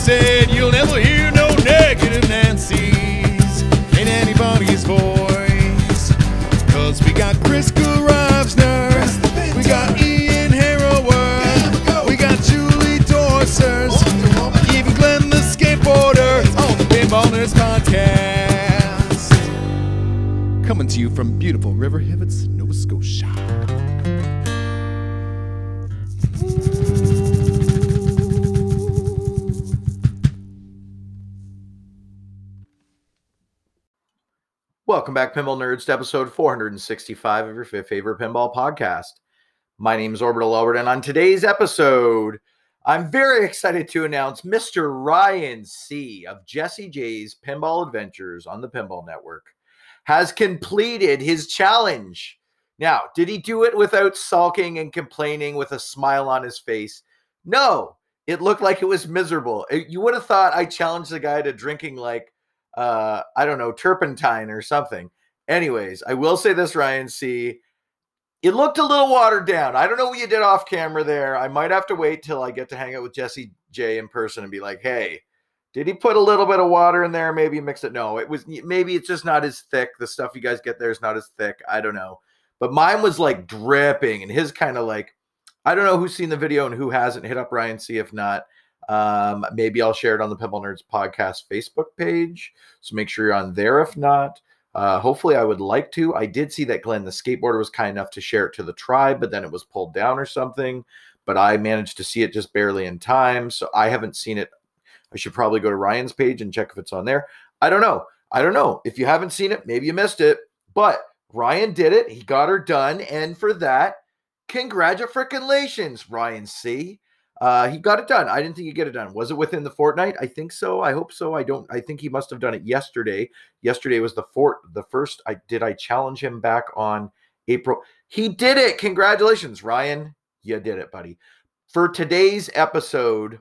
said you'll never hear no negative Nancy's in anybody's voice. Cause we got Chris Reisner, we got Ian Harrower, we got Julie Dorsers, even Glenn the skateboarder on the Pinballers podcast. Coming to you from beautiful River Hivets, Welcome back, Pinball Nerds, to episode 465 of your favorite pinball podcast. My name is Orbital Albert, and on today's episode, I'm very excited to announce Mr. Ryan C. of Jesse J's Pinball Adventures on the Pinball Network has completed his challenge. Now, did he do it without sulking and complaining with a smile on his face? No, it looked like it was miserable. It- You would have thought I challenged the guy to drinking like uh I don't know, turpentine or something. Anyways, I will say this, Ryan C. It looked a little watered down. I don't know what you did off camera there. I might have to wait till I get to hang out with Jesse J in person and be like, hey, did he put a little bit of water in there? Maybe mix it. No, it was maybe it's just not as thick. The stuff you guys get there is not as thick. I don't know. But mine was like dripping, and his kind of like, I don't know who's seen the video and who hasn't. Hit up Ryan C. If not, um, maybe I'll share it on the Pinball Nerds podcast Facebook page. So make sure you're on there. If not, uh, hopefully I would like to. I did see that Glenn, the skateboarder, was kind enough to share it to the tribe, but then it was pulled down or something. But I managed to see it just barely in time. So I haven't seen it. I should probably go to Ryan's page and check if it's on there. I don't know. I don't know. If you haven't seen it, maybe you missed it. But Ryan did it. He got her done. And for that, congratulations, Ryan C. Uh, he got it done. I didn't think he'd get it done. Was it within the fortnight? I think so. I hope so. I don't. I think he must have done it yesterday. Yesterday was the fort. The first. I did. I challenge him back on April. He did it. Congratulations, Ryan. You did it, buddy. For today's episode,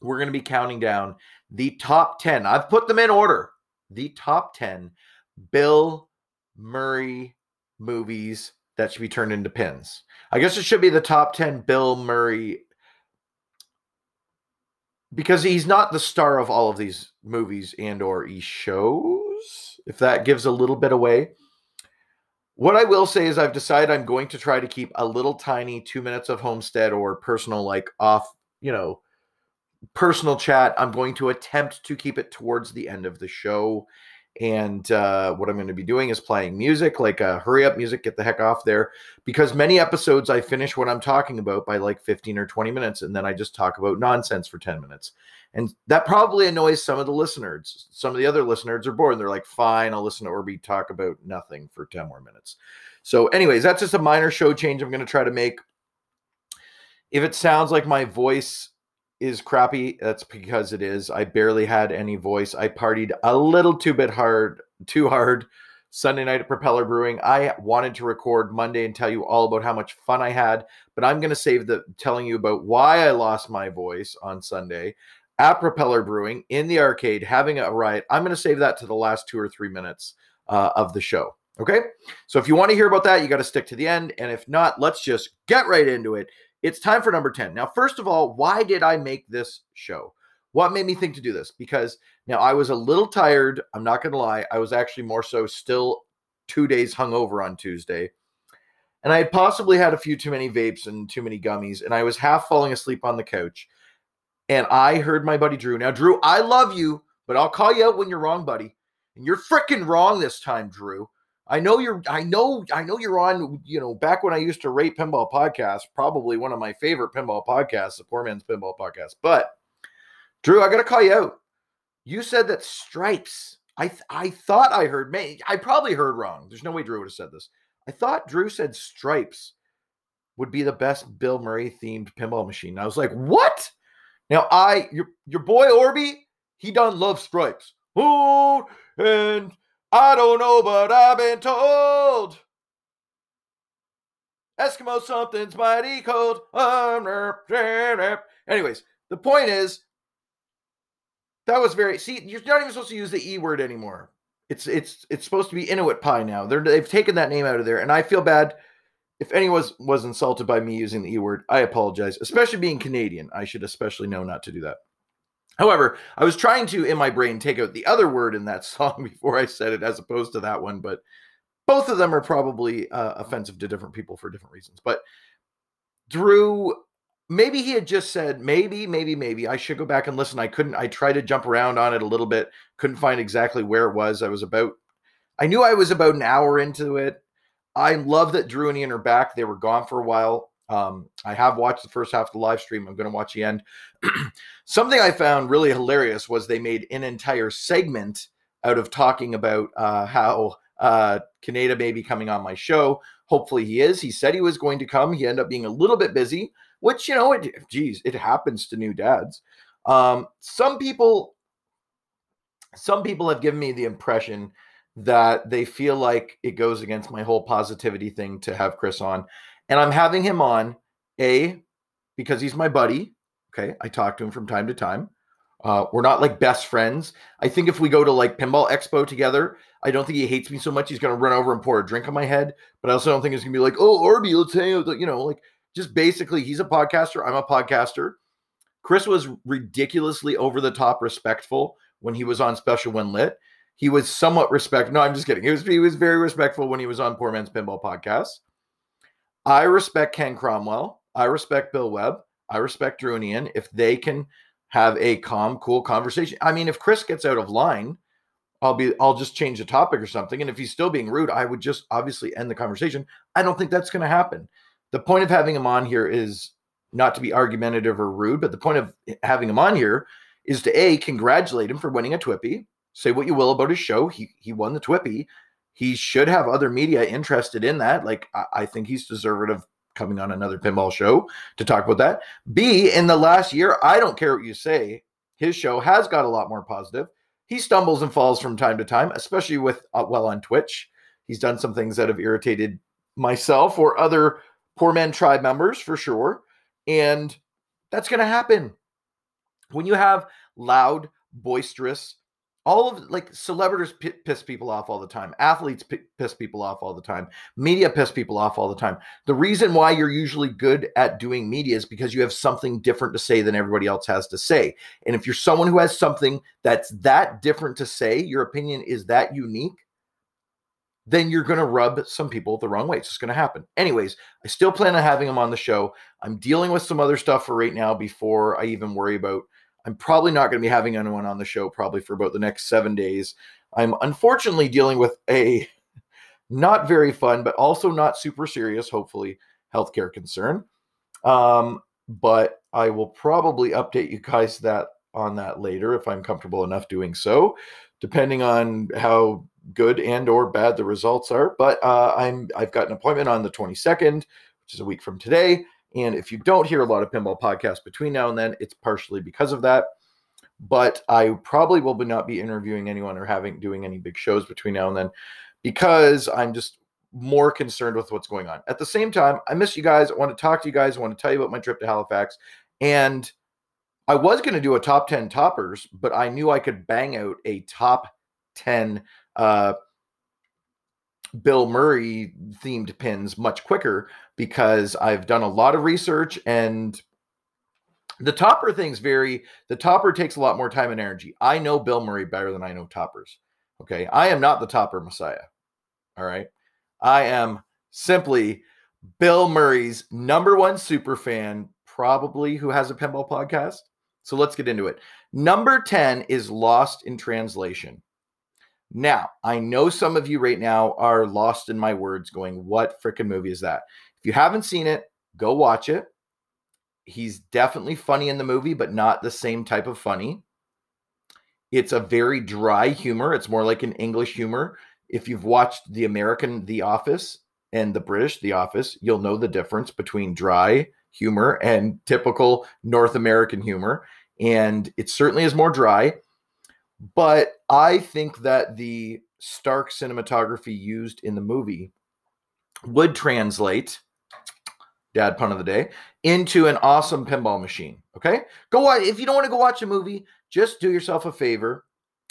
we're going to be counting down the top ten. I've put them in order. The top ten Bill Murray movies that should be turned into pins. I guess it should be the top 10 Bill Murray because he's not the star of all of these movies and or e shows if that gives a little bit away. What i will say is i've decided i'm going to try to keep a little tiny two minutes of homestead or personal like off you know personal chat. I'm going to attempt to keep it towards the end of the show and uh, what I'm going to be doing is playing music, like uh, hurry up music, get the heck off there. Because many episodes I finish what I'm talking about by like 15 or 20 minutes, and then I just talk about nonsense for 10 minutes. And that probably annoys some of the listeners. Some of the other listeners are bored. They're like, fine, I'll listen to Orby talk about nothing for 10 more minutes. So, anyways, that's just a minor show change I'm going to try to make. If it sounds like my voice is crappy. That's because it is. I barely had any voice. I partied a little too bit hard, too hard Sunday night at Propeller Brewing. I wanted to record Monday and tell you all about how much fun I had, but I'm going to save the telling you about why I lost my voice on Sunday at Propeller Brewing in the arcade having a riot. I'm going to save that to the last two or three minutes uh, of the show. Okay. So if you want to hear about that, you got to stick to the end. And if not, let's just get right into it. It's time for number 10. Now, first of all, why did I make this show? What made me think to do this? Because now I was a little tired. I'm not going to lie. I was actually more so still two days hungover on Tuesday. And I had possibly had a few too many vapes and too many gummies. And I was half falling asleep on the couch. And I heard my buddy Drew. Now, Drew, I love you, but I'll call you out when you're wrong, buddy. And you're freaking wrong this time, Drew. I know you're I know I know you're on, you know, back when I used to rate pinball podcasts, probably one of my favorite pinball podcasts, the Poor Man's Pinball Podcast. But Drew, I gotta call you out. You said that stripes. I th- I thought I heard may I probably heard wrong. There's no way Drew would have said this. I thought Drew said stripes would be the best Bill Murray themed pinball machine. I was like, what? Now I your your boy Orby, he done love stripes. Oh, and I don't know, but I've been told. Eskimo something's mighty cold. Um, Anyways, the point is that was very see, you're not even supposed to use the E word anymore. It's it's it's supposed to be Inuit pie now. They're they've taken that name out of there, and I feel bad if anyone was, was insulted by me using the E word. I apologize, especially being Canadian. I should especially know not to do that. However, I was trying to, in my brain, take out the other word in that song before I said it, as opposed to that one. But both of them are probably uh, offensive to different people for different reasons. But Drew, maybe he had just said, maybe, maybe, maybe I should go back and listen. I couldn't, I tried to jump around on it a little bit, couldn't find exactly where it was. I was about, I knew I was about an hour into it. I love that Drew and Ian are back. They were gone for a while. Um, I have watched the first half of the live stream. I'm going to watch the end. Something I found really hilarious was they made an entire segment out of talking about uh, how uh, Kaneda may be coming on my show. Hopefully he is. He said he was going to come. He ended up being a little bit busy, which, you know, it, geez, it happens to new dads. Um, some people, some people have given me the impression that they feel like it goes against my whole positivity thing to have Chris on. And I'm having him on, A, because he's my buddy. Okay. I talk to him from time to time. Uh, we're not like best friends. I think if we go to like Pinball Expo together, I don't think he hates me so much. He's going to run over and pour a drink on my head. But I also don't think it's going to be like, oh, Orby, let's hang out. You know, like just basically, he's a podcaster. I'm a podcaster. Chris was ridiculously over the top respectful when he was on Special When Lit. He was somewhat respect. No, I'm just kidding. He was he was very respectful when he was on Poor Man's Pinball Podcast. I respect Ken Cromwell. I respect Bill Webb. I respect Drew and Ian. If they can have a calm, cool conversation. I mean, if Chris gets out of line, I'll be I'll just change the topic or something. And if he's still being rude, I would just obviously end the conversation. I don't think that's going to happen. The point of having him on here is not to be argumentative or rude, but the point of having him on here is to a congratulate him for winning a TWIPY. Say what you will about his show, he he won the TWIPY. He should have other media interested in that. Like I, I think he's deserving of coming on another pinball show to talk about that. B, in the last year, I don't care what you say, his show has got a lot more positive. He stumbles and falls from time to time, especially with, uh, well, on Twitch. He's done some things that have irritated myself or other Poor Man Tribe members for sure. And that's going to happen. When you have loud, boisterous, all of like celebrities p- piss people off all the time athletes p- piss people off all the time media piss people off all the time the reason why you're usually good at doing media is because you have something different to say than everybody else has to say and if you're someone who has something that's that different to say your opinion is that unique then you're going to rub some people the wrong way. It's just going to happen. Anyways, I still plan on having him on the show. I'm dealing with some other stuff for right now before I even worry about I'm probably not going to be having anyone on the show probably for about the next seven days. I'm unfortunately dealing with a not very fun, but also not super serious, hopefully, healthcare concern. Um, but I will probably update you guys that on that later if I'm comfortable enough doing so, depending on how good and or bad the results are. But uh, I'm I've got an appointment on the 22nd, which is a week from today. And if you don't hear a lot of pinball podcasts between now and then, it's partially because of that. But I probably will not be interviewing anyone or having doing any big shows between now and then because I'm just more concerned with what's going on. At the same time, I miss you guys. I want to talk to you guys. I want to tell you about my trip to Halifax. And I was going to do a top 10 toppers, but I knew I could bang out a top 10 uh, Bill Murray themed pins much quicker because I've done a lot of research and the topper thing's vary. the topper takes a lot more time and energy. I know Bill Murray better than I know toppers. Okay. I am not the topper messiah. All right. I am simply Bill Murray's number one super fan, probably who has a pinball podcast. So let's get into it. Number 10 is Lost in Translation. Now, I know some of you right now are lost in my words going, What freaking movie is that? If you haven't seen it, go watch it. He's definitely funny in the movie, but not the same type of funny. It's a very dry humor. It's more like an English humor. If you've watched the American The Office and the British The Office, you'll know the difference between dry humor and typical North American humor. And it certainly is more dry. But I think that the stark cinematography used in the movie would translate dad pun of the day into an awesome pinball machine okay? Go watch if you don't want to go watch a movie just do yourself a favor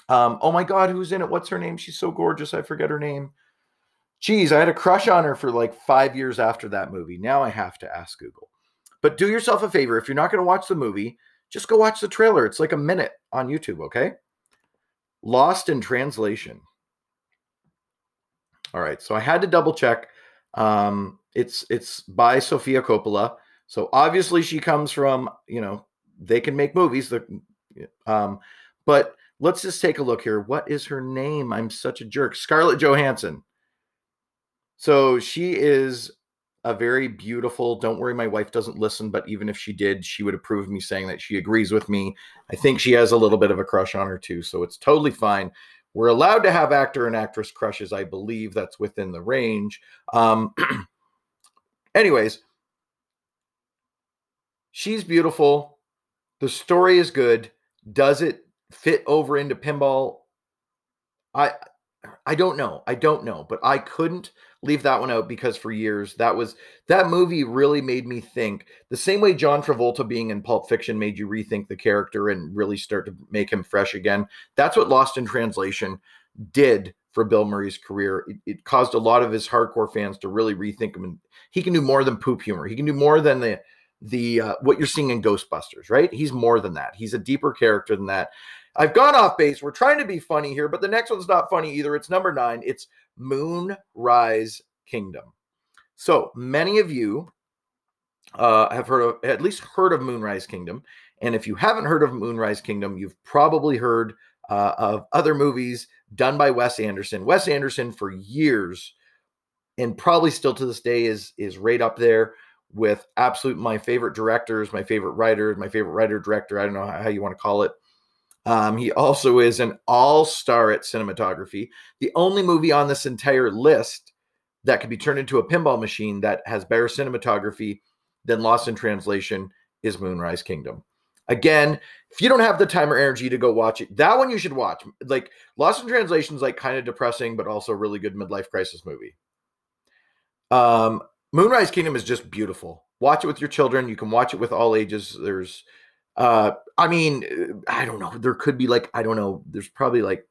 um oh my god who's in it? What's her name? She's so gorgeous i forget her name. Geez, i had a crush on her for like five years after that movie. Now i have to ask google. But do yourself a favor if you're not going to watch the movie just go watch the trailer. It's like a minute on youtube okay lost in translation All right, so I had to double check. Um, it's it's by Sofia Coppola. So obviously she comes from you know they can make movies. The um, but let's just take a look here. What is her name? I'm such a jerk. Scarlett Johansson. So she is a very beautiful. Don't worry, my wife doesn't listen, but even if she did, she would approve of me saying that she agrees with me. I think she has a little bit of a crush on her too, so it's totally fine. We're allowed to have actor and actress crushes. I believe that's within the range. Um, anyways, she's beautiful. The story is good. Does it fit over into pinball? I I don't know. I don't know, but I couldn't leave that one out because for years that was that movie really made me think the same way John Travolta being in Pulp Fiction made you rethink the character and really start to make him fresh again. That's what Lost in Translation did for Bill Murray's career. It, it caused a lot of his hardcore fans to really rethink him and he can do more than poop humor. He can do more than the the uh, what you're seeing in Ghostbusters, right? He's more than that. He's a deeper character than that. I've gone off base. We're trying to be funny here, but the next one's not funny either. It's number nine. It's Moonrise Kingdom. So many of you uh, have heard of, at least heard of Moonrise Kingdom. And if you haven't heard of Moonrise Kingdom, you've probably heard uh, of other movies done by Wes Anderson. Wes Anderson, for years, and probably still to this day, is is right up there with absolute my favorite directors, my favorite writers, my favorite writer director. I don't know how you want to call it. Um, he also is an all star at cinematography. The only movie on this entire list that could be turned into a pinball machine that has better cinematography than Lost in Translation is Moonrise Kingdom. Again, if you don't have the time or energy to go watch it, that one you should watch. Like Lost in Translation is like kind of depressing, but also really good midlife crisis movie. Um, Moonrise Kingdom is just beautiful. Watch it with your children. You can watch it with all ages. There's uh, I mean, I don't know. There could be like, I don't know. There's probably like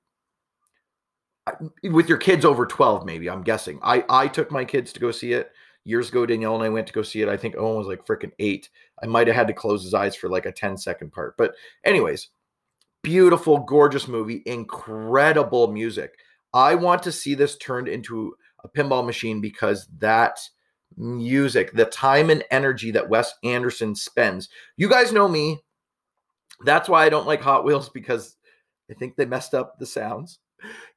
with your kids over 12, maybe. I'm guessing. I I took my kids to go see it years ago. Danielle and I went to go see it. I think Owen was like freaking eight. I might have had to close his eyes for like a 10 second part. But, anyways, beautiful, gorgeous movie, incredible music. I want to see this turned into a pinball machine because that music, the time and energy that Wes Anderson spends. You guys know me. That's why I don't like Hot Wheels because I think they messed up the sounds.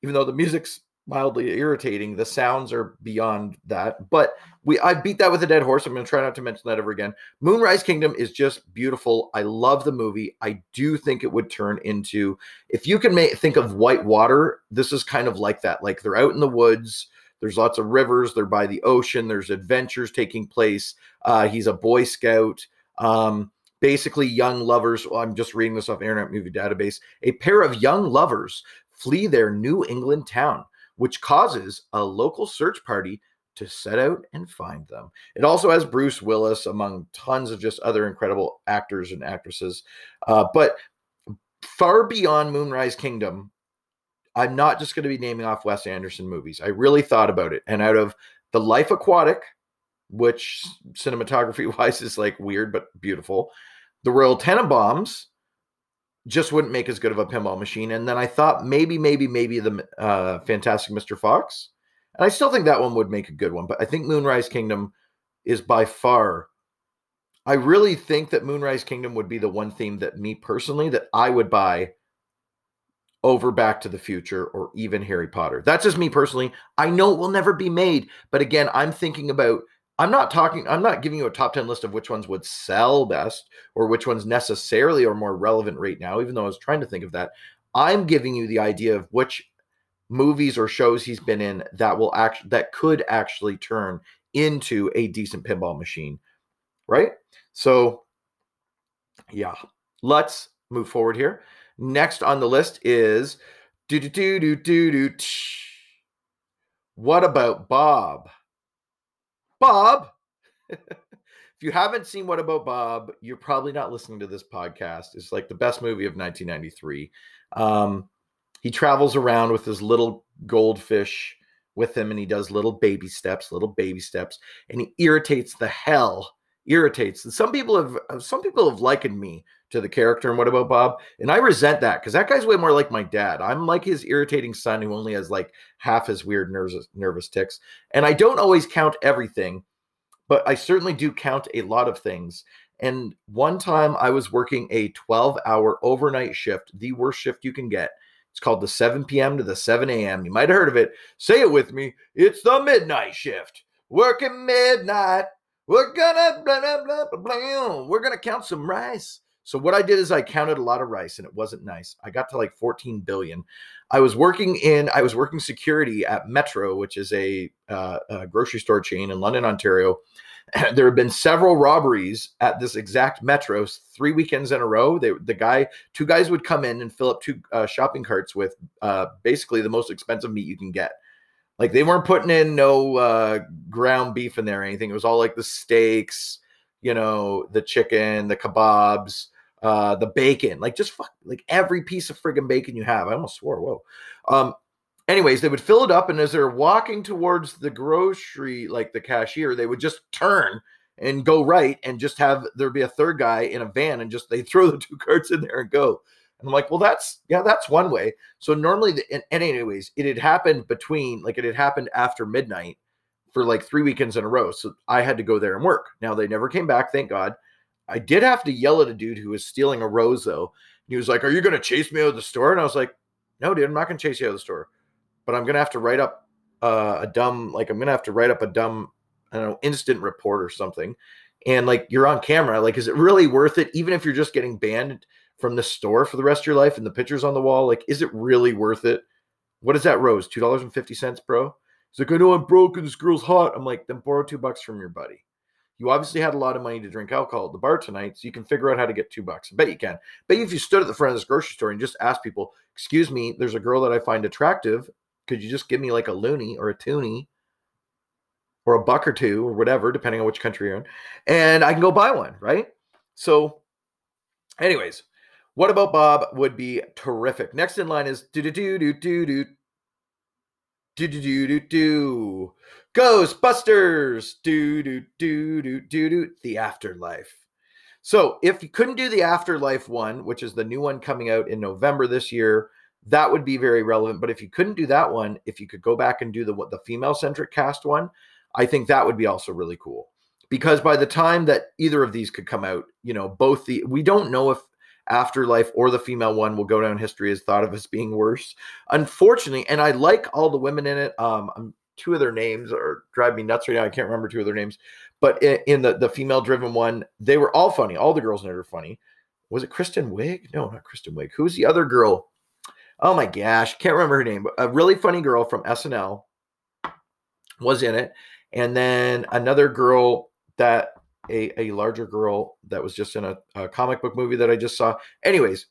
Even though the music's mildly irritating, the sounds are beyond that. But we I beat that with a dead horse. I'm going to try not to mention that ever again. Moonrise Kingdom is just beautiful. I love the movie. I do think it would turn into if you can make think of white water, this is kind of like that. Like they're out in the woods. There's lots of rivers. They're by the ocean. There's adventures taking place. Uh, he's a Boy Scout. Um, basically young lovers. Well, I'm just reading this off Internet Movie Database. A pair of young lovers flee their New England town, which causes a local search party to set out and find them. It also has Bruce Willis, among tons of just other incredible actors and actresses. Uh, but far beyond Moonrise Kingdom, I'm not just going to be naming off Wes Anderson movies. I really thought about it. And out of The Life Aquatic, which cinematography wise is like weird but beautiful, the Royal Tenenbaums just wouldn't make as good of a pinball machine. And then I thought maybe, maybe, maybe the uh, Fantastic Mr. Fox. And I still think that one would make a good one. But I think Moonrise Kingdom is by far. I really think that Moonrise Kingdom would be the one theme that me personally that I would buy over Back to the Future or even Harry Potter. That's just me personally. I know it will never be made, but again, I'm thinking about I'm not talking, I'm not giving you a top 10 list of which ones would sell best or which ones necessarily are more relevant right now, even though I was trying to think of that. I'm giving you the idea of which movies or shows he's been in that will act that could actually turn into a decent pinball machine. Right? So yeah, let's move forward here. Next on the list is do do do do do do. What about Bob? Bob. if you haven't seen What About Bob, you're probably not listening to this podcast. It's like the best movie of 1993. Um, he travels around with his little goldfish with him and he does little baby steps, little baby steps, and he irritates the hell irritates. And some people have uh, some people have likened me to the character and what about Bob? And I resent that because that guy's way more like my dad. I'm like his irritating son who only has like half his weird nervous nervous ticks. And I don't always count everything, but I certainly do count a lot of things. And one time I was working a 12 hour overnight shift, the worst shift you can get. It's called the 7 p.m. to the 7 a.m. You might have heard of it. Say it with me. It's the midnight shift. Working midnight. We're gonna blah, blah, blah, blah, blah. We're gonna count some rice. So what I did is I counted a lot of rice and it wasn't nice. I got to like 14 billion. I was working in I was working security at Metro, which is a, uh, a grocery store chain in London, Ontario. there have been several robberies at this exact Metro three weekends in a row. They, the guy, two guys would come in and fill up two uh, shopping carts with uh, basically the most expensive meat you can get. Like they weren't putting in no uh, ground beef in there or anything. It was all like the steaks, you know, the chicken, the kebabs, uh, the bacon, like just fuck, like every piece of friggin' bacon you have. I almost swore, whoa. Um, anyways, they would fill it up, and as they're walking towards the grocery, like the cashier, they would just turn and go right and just have there'd be a third guy in a van and just they throw the two carts in there and go. And I'm like, well, that's yeah, that's one way. So normally, the, and, and anyways, it had happened between like it had happened after midnight for like three weekends in a row. So I had to go there and work. Now they never came back, thank God. I did have to yell at a dude who was stealing a rose though. And He was like, "Are you going to chase me out of the store?" And I was like, "No, dude, I'm not going to chase you out of the store, but I'm going to have to write up uh, a dumb like I'm going to have to write up a dumb I don't know instant report or something." And like you're on camera, like is it really worth it? Even if you're just getting banned from the store for the rest of your life and the pictures on the wall, like is it really worth it? What is that rose? Two dollars and fifty cents, bro. He's like, I know I'm broke this girl's hot. I'm like, then borrow two bucks from your buddy. You obviously had a lot of money to drink alcohol at the bar tonight, so you can figure out how to get two bucks. I bet you can. Bet if you stood at the front of this grocery store and just asked people, "Excuse me, there's a girl that I find attractive. Could you just give me like a loony or a toonie or a buck or two or whatever, depending on which country you're in, and I can go buy one, right?" So, anyways, what about Bob would be terrific. Next in line is do do do do do do do do do do do Ghostbusters. Do do do do do do. The Afterlife. So if you couldn't do the Afterlife one, which is the new one coming out in November this year, that would be very relevant. But if you couldn't do that one, if you could go back and do the what the female centric cast one, I think that would be also really cool. Because by the time that either of these could come out, you know, both the we don't know if Afterlife or the female one will go down history as thought of as being worse. Unfortunately, and I like all the women in it. Um, I'm two of their names are drive me nuts right now. I can't remember two of their names, but in, in the the female driven one, they were all funny. All the girls in it are funny. Was it Kristen Wiig? No, not Kristen Wiig. Who's the other girl? Oh my gosh, can't remember her name. A really funny girl from SNL was in it, and then another girl that a a larger girl that was just in a, a comic book movie that I just saw. Anyways,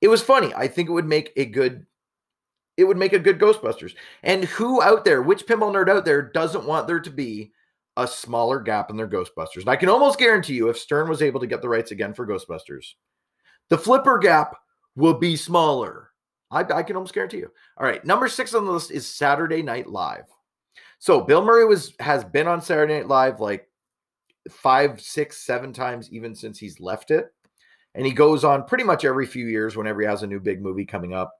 it was funny. I think it would make a good it would make a good Ghostbusters. And who out there, which pinball nerd out there doesn't want there to be a smaller gap in their Ghostbusters? And I can almost guarantee you, if Stern was able to get the rights again for Ghostbusters, the flipper gap will be smaller. I, I can almost guarantee you. All right, number six on the list is Saturday Night Live. So Bill Murray was has been on Saturday Night Live like five, six, seven times even since he's left it. And he goes on pretty much every few years whenever he has a new big movie coming up.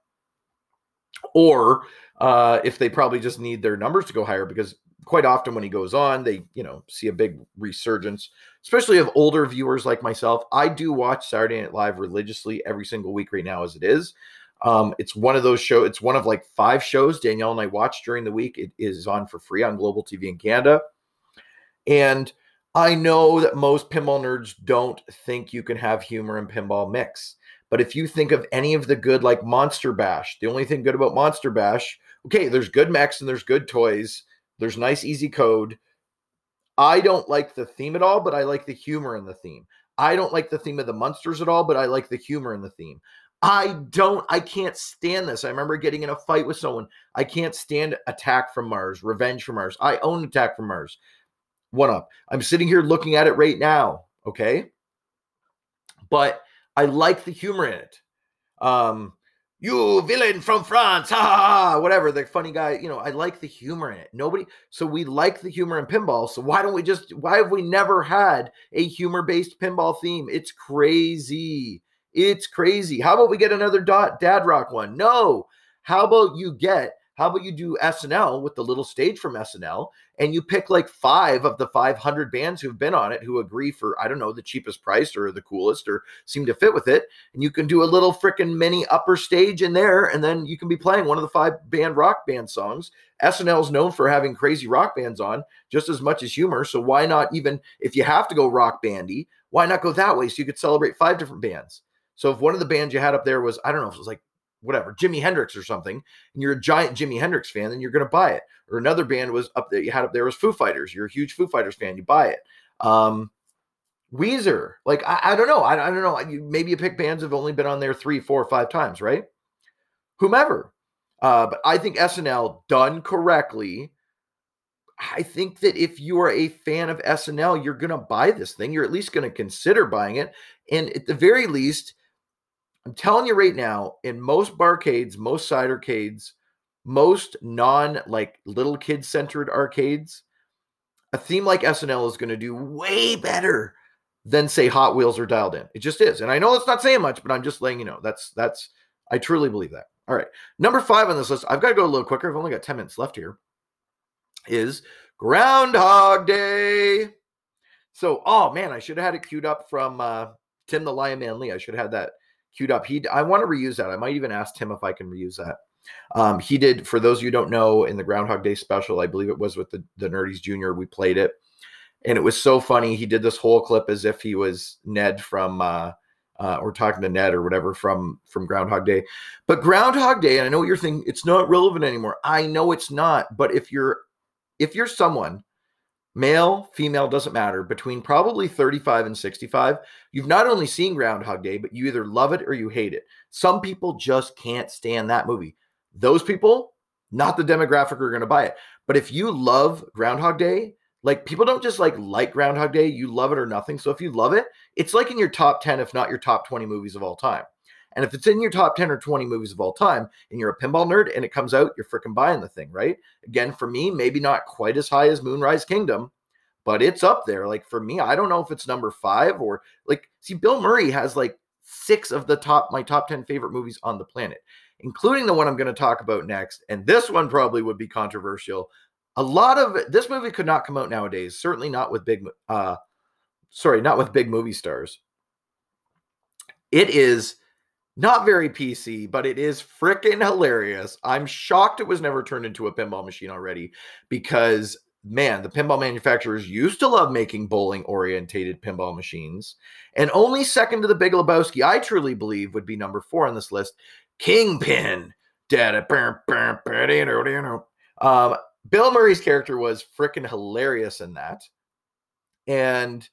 Or uh, if they probably just need their numbers to go higher because quite often when he goes on they you know see a big resurgence especially of older viewers like myself. I do watch saturday night live religiously every single week right now as it is. Um, it's one of those shows it's one of like five shows danielle and i watch during the week. It is on for free on global tv in canada. And i know that most pinball nerds don't think you can have humor and pinball mix but if you think of any of the good, like Monster Bash, the only thing good about Monster Bash, okay, there's good mechs and there's good toys. There's nice, easy code. I don't like the theme at all, but I like the humor in the theme. I don't like the theme of the monsters at all, but I like the humor in the theme. I don't, I can't stand this. I remember getting in a fight with someone. I can't stand Attack from Mars, Revenge from Mars. I own Attack from Mars. One up. I'm sitting here looking at it right now. Okay. But I like the humor in it. Um, you villain from France, ha ha ha, whatever. The funny guy, you know, I like the humor in it. Nobody, so we like the humor in pinball. So why don't we just, why have we never had a humor based pinball theme? It's crazy. It's crazy. How about we get another dot dad rock one? No. How about you get how about you do SNL with the little stage from SNL and you pick like five of the 500 bands who've been on it who agree for, I don't know, the cheapest price or the coolest or seem to fit with it. And you can do a little freaking mini upper stage in there. And then you can be playing one of the five band rock band songs. SNL is known for having crazy rock bands on just as much as humor. So why not even, if you have to go rock bandy, why not go that way? So you could celebrate five different bands. So if one of the bands you had up there was, I don't know, if it was like whatever, Jimi Hendrix or something, and you're a giant Jimi Hendrix fan, then you're going to buy it. Or another band was up there, you had up there was Foo Fighters. You're a huge Foo Fighters fan, you buy it. Um, Weezer, like I, I don't know, I, I don't know. Maybe you pick bands have only been on there three, four, five times, right? Whomever. Uh, but I think SNL done correctly. I think that if you are a fan of SNL, you're going to buy this thing. You're at least going to consider buying it. And at the very least, I'm telling you right now, in most barcades, most side arcades, most non like little kid centered arcades, a theme like SNL is going to do way better than say Hot Wheels or Dialed In. It just is. And I know it's not saying much, but I'm just letting you know. That's that's I truly believe that. All right. Number 5 on this list, I've got to go a little quicker. I've only got 10 minutes left here. Is Groundhog Day. So, oh man, I should have had it queued up from uh Tim the Lion Man Lee. I should have had that queued up. He, I want to reuse that. I might even ask him if I can reuse that. Um, he did, for those you don't know, in the Groundhog Day special, I believe it was with the, the Nerdies Junior, we played it. And it was so funny. He did this whole clip as if he was Ned from, uh, uh, or talking to Ned or whatever from from Groundhog Day. But Groundhog Day, and I know what you're thinking, it's not relevant anymore. I know it's not. But if you're if you're someone male, female, doesn't matter, between probably 35 and 65, you've not only seen Groundhog Day, but you either love it or you hate it. Some people just can't stand that movie. Those people, not the demographic are going to buy it. But if you love Groundhog Day, like people don't just like like Groundhog Day, you love it or nothing. So if you love it, it's like in your top 10, if not your top 20 movies of all time. And if it's in your top 10 or 20 movies of all time and you're a pinball nerd and it comes out, you're freaking buying the thing, right? Again, for me, maybe not quite as high as Moonrise Kingdom, but it's up there. Like for me, I don't know if it's number five or like, see, Bill Murray has like six of the top, my top 10 favorite movies on the planet, including the one I'm going to talk about next. And this one probably would be controversial. A lot of this movie could not come out nowadays, certainly not with big, uh, sorry, not with big movie stars. It is not very PC, but it is freaking hilarious. I'm shocked it was never turned into a pinball machine already because man, the pinball manufacturers used to love making bowling orientated pinball machines. And only second to the Big Lebowski, I truly believe, would be number four on this list Kingpin. Um, Bill Murray's character was freaking hilarious in that. And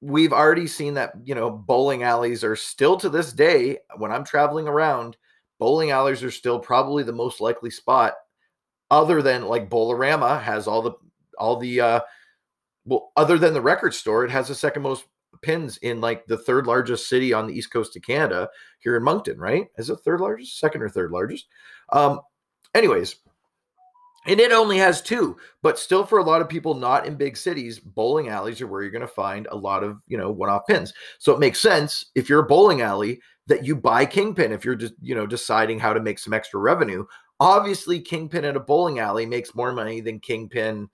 we've already seen that you know bowling alleys are still to this day when i'm traveling around bowling alleys are still probably the most likely spot other than like Bowl-O-Rama has all the all the uh well other than the record store it has the second most pins in like the third largest city on the east coast of canada here in moncton right? Is it third largest? Second or third largest? Um anyways and it only has two but still for a lot of people not in big cities bowling alleys are where you're going to find a lot of you know one-off pins. So it makes sense if you're a bowling alley that you buy kingpin if you're just you know deciding how to make some extra revenue. Obviously kingpin at a bowling alley makes more money than kingpin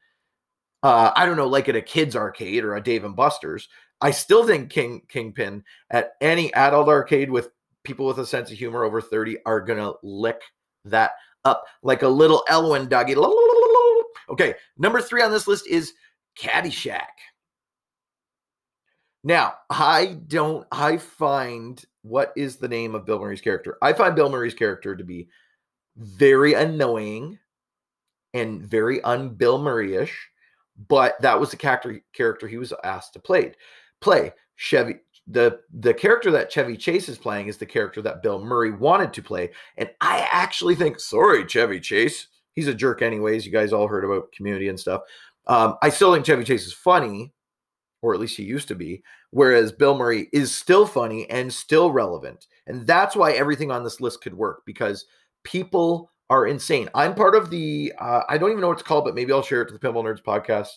uh, i don't know like at a kids arcade or a dave and buster's. I still think king kingpin at any adult arcade with people with a sense of humor over 30 are going to lick that up like a little Elwin doggy. Okay, number three on this list is Caddyshack. Now, I don't, I find what is the name of Bill Murray's character? I find Bill Murray's character to be very annoying and very un-Bill Murray-ish, but that was the character character he was asked to play. Play Chevy the the character that Chevy Chase is playing is the character that Bill Murray wanted to play, and I actually think, sorry, Chevy Chase, he's a jerk anyways. You guys all heard about Community and stuff. Um, I still think Chevy Chase is funny, or at least he used to be. Whereas Bill Murray is still funny and still relevant. And that's why everything on this list could work because people are insane. I'm part of the, uh, I don't even know what it's called, but maybe I'll share it to the Pinball Nerds podcast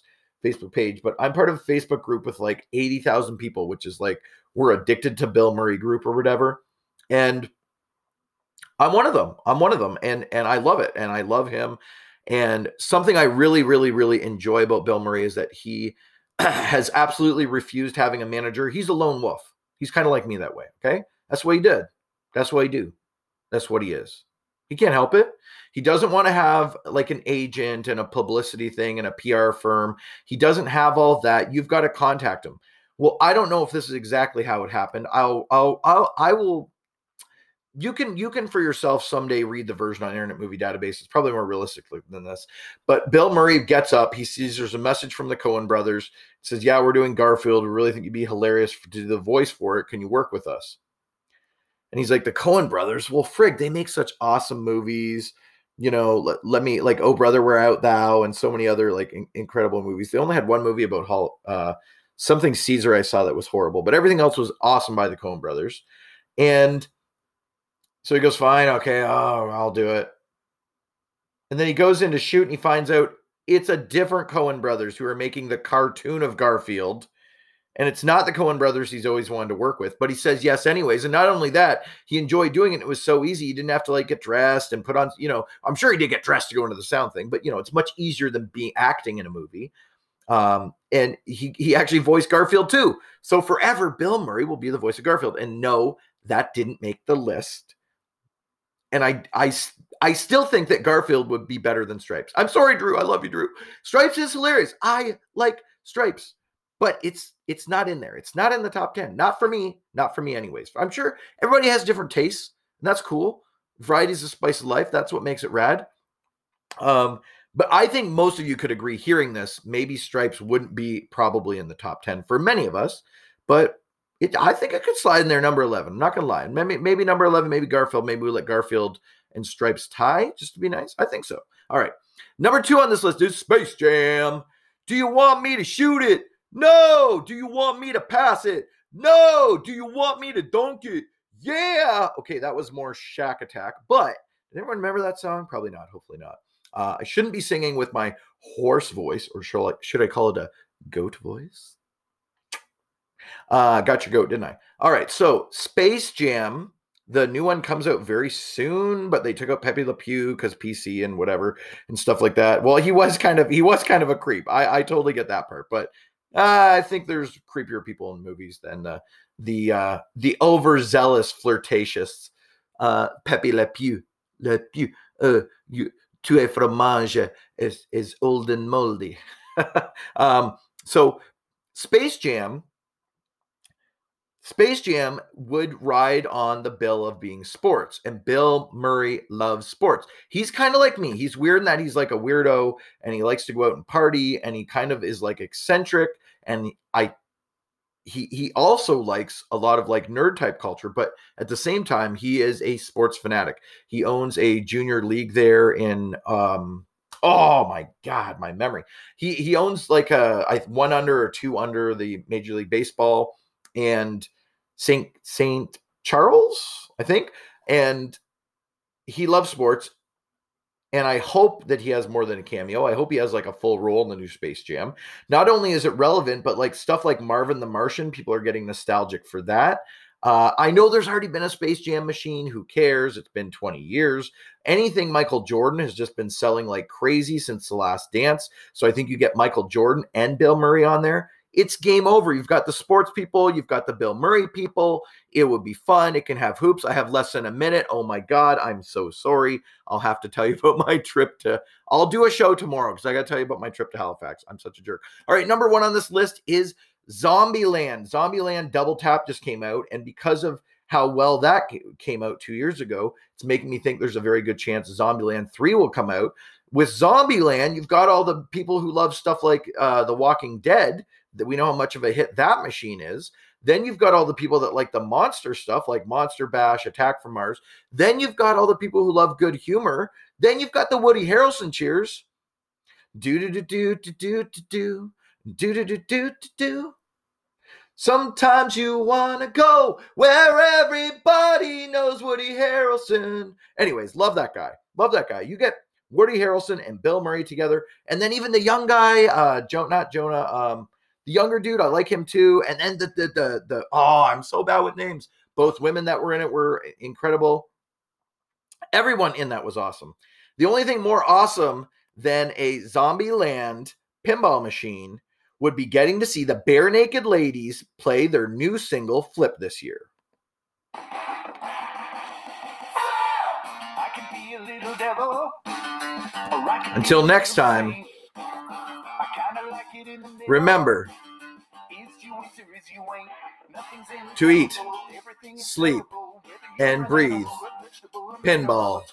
Facebook page. But I'm part of a Facebook group with like 80,000 people, which is like, we're addicted to Bill Murray group or whatever. And I'm one of them. I'm one of them. And, and I love it. And I love him. And something I really, really, really enjoy about Bill Murray is that he has absolutely refused having a manager. He's a lone wolf. He's kind of like me that way. Okay. That's what he did. That's what he do. That's what he is. He can't help it. He doesn't want to have like an agent and a publicity thing and a PR firm. He doesn't have all that. You've got to contact him. Well, I don't know if this is exactly how it happened. I'll, I'll, I'll I will you can you can for yourself someday read the version on internet movie database. It's probably more realistic than this. But bill murray gets up. He sees there's a message from the coen brothers. It says yeah we're doing garfield. We really think you'd be hilarious to do the voice for it. Can you work with us? And he's like the coen brothers? Well frig they make such awesome movies. You know let, let me like oh brother where art thou? and so many other like in, incredible movies. They only had one movie about Hall, uh, something caesar i saw that was horrible but everything else was awesome by the coen brothers and so he goes, fine, okay, oh, I'll do it. And then he goes in to shoot and he finds out it's a different Coen brothers who are making the cartoon of Garfield. And it's not the Coen brothers he's always wanted to work with, but he says yes anyways. And not only that, he enjoyed doing it. It was so easy. He didn't have to like get dressed and put on, you know, I'm sure he did get dressed to go into the sound thing, but you know, it's much easier than being acting in a movie. Um, and he he actually voiced Garfield too. So forever, Bill Murray will be the voice of Garfield. And no, that didn't make the list and I I I still think that Garfield would be better than Stripes. I'm sorry, Drew. I love you, Drew. Stripes is hilarious. I like Stripes, but it's it's not in there. It's not in the top 10. Not for me. Not for me, anyways. I'm sure everybody has different tastes, and that's cool. Variety is the spice of life. That's what makes it rad. Um, but I think most of you could agree hearing this, maybe Stripes wouldn't be probably in the top 10 for many of us, but it, I think it could slide in there, number 11. I'm not going to lie. Maybe, maybe number 11, maybe Garfield. Maybe we let Garfield and Stripes tie just to be nice. I think so. All right. Number two on this list is Space Jam. Do you want me to shoot it? No. Do you want me to pass it? No. Do you want me to dunk it? Yeah. Okay, that was more Shaq Attack. But did anyone remember that song? Probably not. Hopefully not. Uh, I shouldn't be singing with my hoarse voice, or should I, should I call it a goat voice? Uh, got your goat, didn't I? All right. So Space Jam, the new one comes out very soon, but they took out Pepe Le Pew because PC and whatever and stuff like that. Well, he was kind of he was kind of a creep. I, I totally get that part, but uh, I think there's creepier people in movies than uh, the uh, the overzealous flirtatious uh, Pepe Le Pew. Le Pew. Uh, you tu a fromage is is old and moldy. um, so Space Jam Space Jam would ride on the bill of being sports, and Bill Murray loves sports. He's kind of like me. He's weird in that he's like a weirdo and he likes to go out and party and he kind of is like eccentric. And I, he he also likes a lot of like nerd type culture, but at the same time, he is a sports fanatic. He owns a junior league there in um oh my god, my memory. He he owns like a one under or two under the Major League Baseball and Saint Saint Charles, I think, and he loves sports. And I hope that he has more than a cameo. I hope he has like a full role in the new Space Jam. Not only is it relevant, but like stuff like Marvin the Martian, people are getting nostalgic for that. Uh, I know there's already been a Space Jam machine. Who cares? It's been 20 years. Anything Michael Jordan has just been selling like crazy since the last dance. So I think you get Michael Jordan and Bill Murray on there it's game over. You've got the sports people, you've got the Bill Murray people. It would be fun. It can have hoops. I have less than a minute. Oh my God, I'm so sorry. I'll have to tell you about my trip to, I'll do a show tomorrow because I got to tell you about my trip to Halifax. I'm such a jerk. All right, number one on this list is Zombieland. Zombieland Double Tap just came out. And because of how well that came out two years ago, it's making me think there's a very good chance Zombieland 3 will come out. With Zombieland, you've got all the people who love stuff like uh, The Walking Dead that we know how much of a hit that machine is. Then you've got all the people that like the monster stuff, like Monster Bash, Attack from Mars. Then you've got all the people who love good humor. Then you've got the Woody Harrelson cheers. Do do do do do do do do do do do do. Sometimes you want to go where everybody knows Woody Harrelson. Anyways, love that guy. Love that guy. You get Woody Harrelson and Bill Murray together, and then even the young guy, uh, Joe, not Jonah, um, the younger dude, I like him too. And then the the the, the oh, I'm so bad with names. Both women that were in it were incredible. Everyone in that was awesome. The only thing more awesome than a Zombieland pinball machine would be getting to see the Barenaked Ladies play their new single flip this year. Until next time, remember to eat, sleep, and breathe pinball.